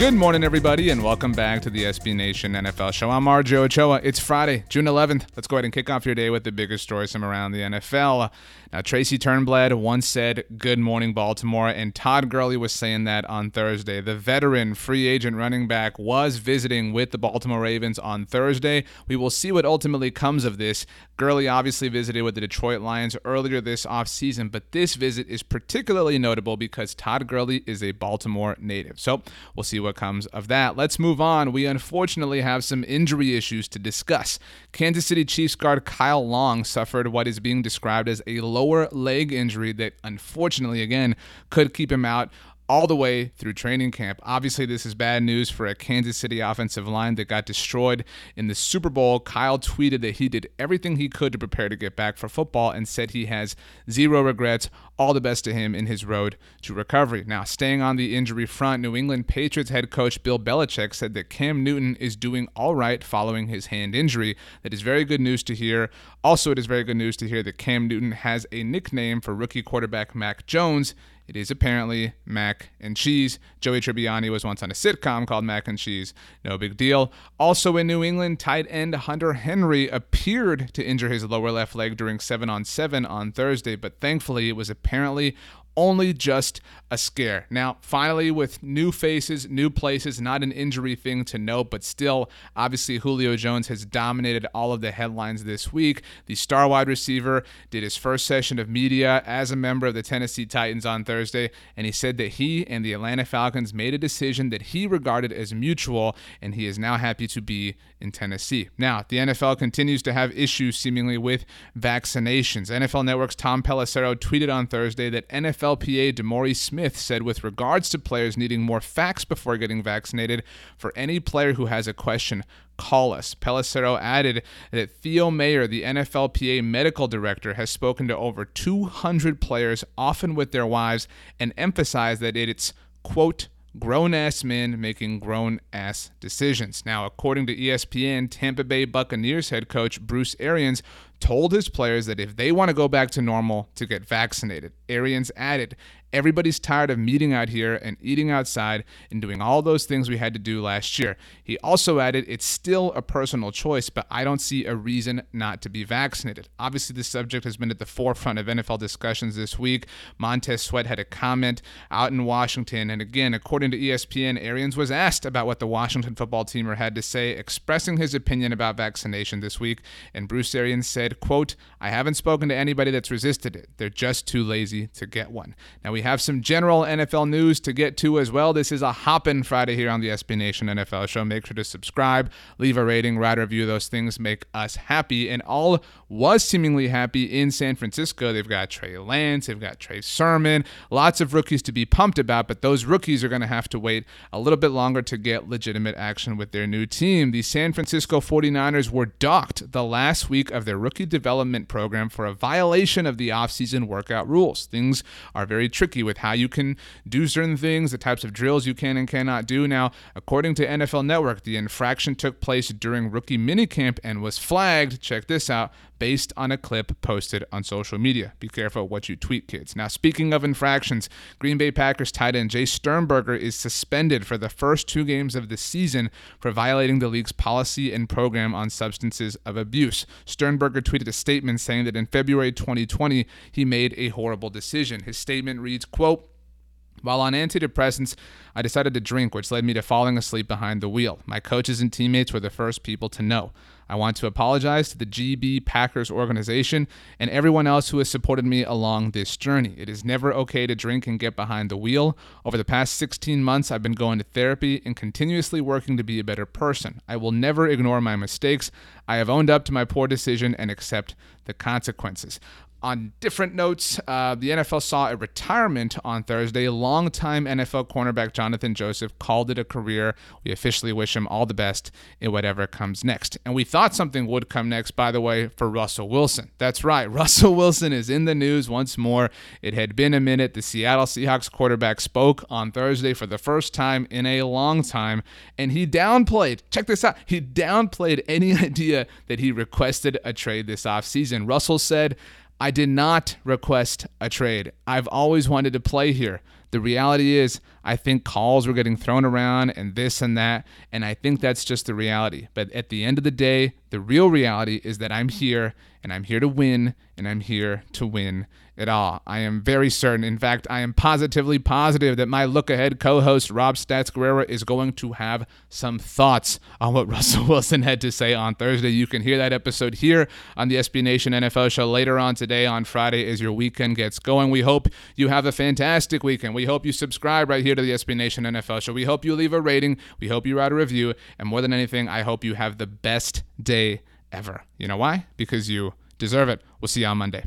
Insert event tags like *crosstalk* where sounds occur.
Good morning, everybody, and welcome back to the SB Nation NFL show. I'm RJ Ochoa. It's Friday, June 11th. Let's go ahead and kick off your day with the biggest stories from around the NFL. Now, Tracy Turnblad once said, Good morning, Baltimore, and Todd Gurley was saying that on Thursday. The veteran free agent running back was visiting with the Baltimore Ravens on Thursday. We will see what ultimately comes of this. Gurley obviously visited with the Detroit Lions earlier this offseason, but this visit is particularly notable because Todd Gurley is a Baltimore native. So we'll see what comes of that. Let's move on. We unfortunately have some injury issues to discuss. Kansas City Chiefs guard Kyle Long suffered what is being described as a lower leg injury that unfortunately, again, could keep him out all the way through training camp. Obviously, this is bad news for a Kansas City offensive line that got destroyed in the Super Bowl. Kyle tweeted that he did everything he could to prepare to get back for football and said he has zero regrets. All the best to him in his road to recovery. Now, staying on the injury front, New England Patriots head coach Bill Belichick said that Cam Newton is doing all right following his hand injury. That is very good news to hear. Also, it is very good news to hear that Cam Newton has a nickname for rookie quarterback Mac Jones. It is apparently mac and cheese. Joey Tribbiani was once on a sitcom called Mac and Cheese. No big deal. Also in New England, tight end Hunter Henry appeared to injure his lower left leg during 7 on 7 on Thursday, but thankfully it was apparently only just a scare. Now, finally, with new faces, new places, not an injury thing to note, but still, obviously, Julio Jones has dominated all of the headlines this week. The star wide receiver did his first session of media as a member of the Tennessee Titans on Thursday, and he said that he and the Atlanta Falcons made a decision that he regarded as mutual, and he is now happy to be in Tennessee. Now, the NFL continues to have issues seemingly with vaccinations. NFL Network's Tom Pelissero tweeted on Thursday that NFLPA DeMaurice Smith said with regards to players needing more facts before getting vaccinated, for any player who has a question, call us. Pelissero added that Thom Mayer, the NFLPA medical director, has spoken to over 200 players, often with their wives, and emphasized that it's, quote, grown ass men making grown ass decisions. Now, according to ESPN, Tampa Bay Buccaneers head coach Bruce Arians told his players that if they want to go back to normal, to get vaccinated. Arians added, Everybody's tired of meeting out here and eating outside and doing all those things we had to do last year. He also added, It's still a personal choice, but I don't see a reason not to be vaccinated. Obviously, this subject has been at the forefront of NFL discussions this week. Montez Sweat had a comment out in Washington. And again, according to ESPN, Arians was asked about what the Washington football teamer had to say, expressing his opinion about vaccination this week. And Bruce Arians said, said, quote, I haven't spoken to anybody that's resisted it. They're just too lazy to get one. Now we have some general NFL news to get to as well. This is a hoppin' Friday here on the SB Nation NFL show. Make sure to subscribe, leave a rating, write a review. Those things make us happy. And all was seemingly happy in San Francisco. They've got Trey Lance, they've got Trey Sermon, lots of rookies to be pumped about, but those rookies are going to have to wait a little bit longer to get legitimate action with their new team. The San Francisco 49ers were docked the last week of their rookie rookie development program for a violation of the offseason workout rules. Things are very tricky with how you can do certain things, the types of drills you can and cannot do. Now, according to NFL Network, the infraction took place during rookie minicamp and was flagged, check this out, based on a clip posted on social media. Be careful what you tweet, kids. Now, speaking of infractions, Green Bay Packers tight end Jace Sternberger is suspended for the first two games of the season for violating the league's policy and program on substances of abuse. Sternberger tweeted a statement saying that in February 2020, he made a horrible decision. His statement reads, quote, While on antidepressants, I decided to drink, which led me to falling asleep behind the wheel. My coaches and teammates were the first people to know. I want to apologize to the GB Packers organization and everyone else who has supported me along this journey. It is never okay to drink and get behind the wheel. Over the past 16 months, I've been going to therapy and continuously working to be a better person. I will never ignore my mistakes. I have owned up to my poor decision and accept the consequences. On different notes, uh, the NFL saw a retirement on Thursday. Longtime NFL cornerback Jonathan Joseph called it a career. We officially wish him all the best in whatever comes next. And we thought something would come next, by the way, for Russell Wilson. That's right, *laughs* Russell Wilson is in the news once more. It had been a minute. The Seattle Seahawks quarterback spoke on Thursday for the first time in a long time, and he downplayed, check this out, he downplayed any *laughs* idea that he requested a trade this offseason. Russell said, I did not request a trade. I've always wanted to play here. The reality is, I think calls were getting thrown around and this and that, and I think that's just the reality. But at the end of the day, the real reality is that I'm here and I'm here to win and I'm here to win it all. I am very certain. In fact, I am positively positive that my look ahead co host, Rob Stats Guerrera, is going to have some thoughts on what *laughs* Russell Wilson had to say on Thursday. You can hear that episode here on the SB Nation NFL show later on today on Friday as your weekend gets going. We hope you have a fantastic weekend. We hope you subscribe right here to the SB Nation NFL show. We hope you leave a rating. We hope you write a review. And more than anything, I hope you have the best day ever. You know why? Because you deserve it. We'll see you on Monday.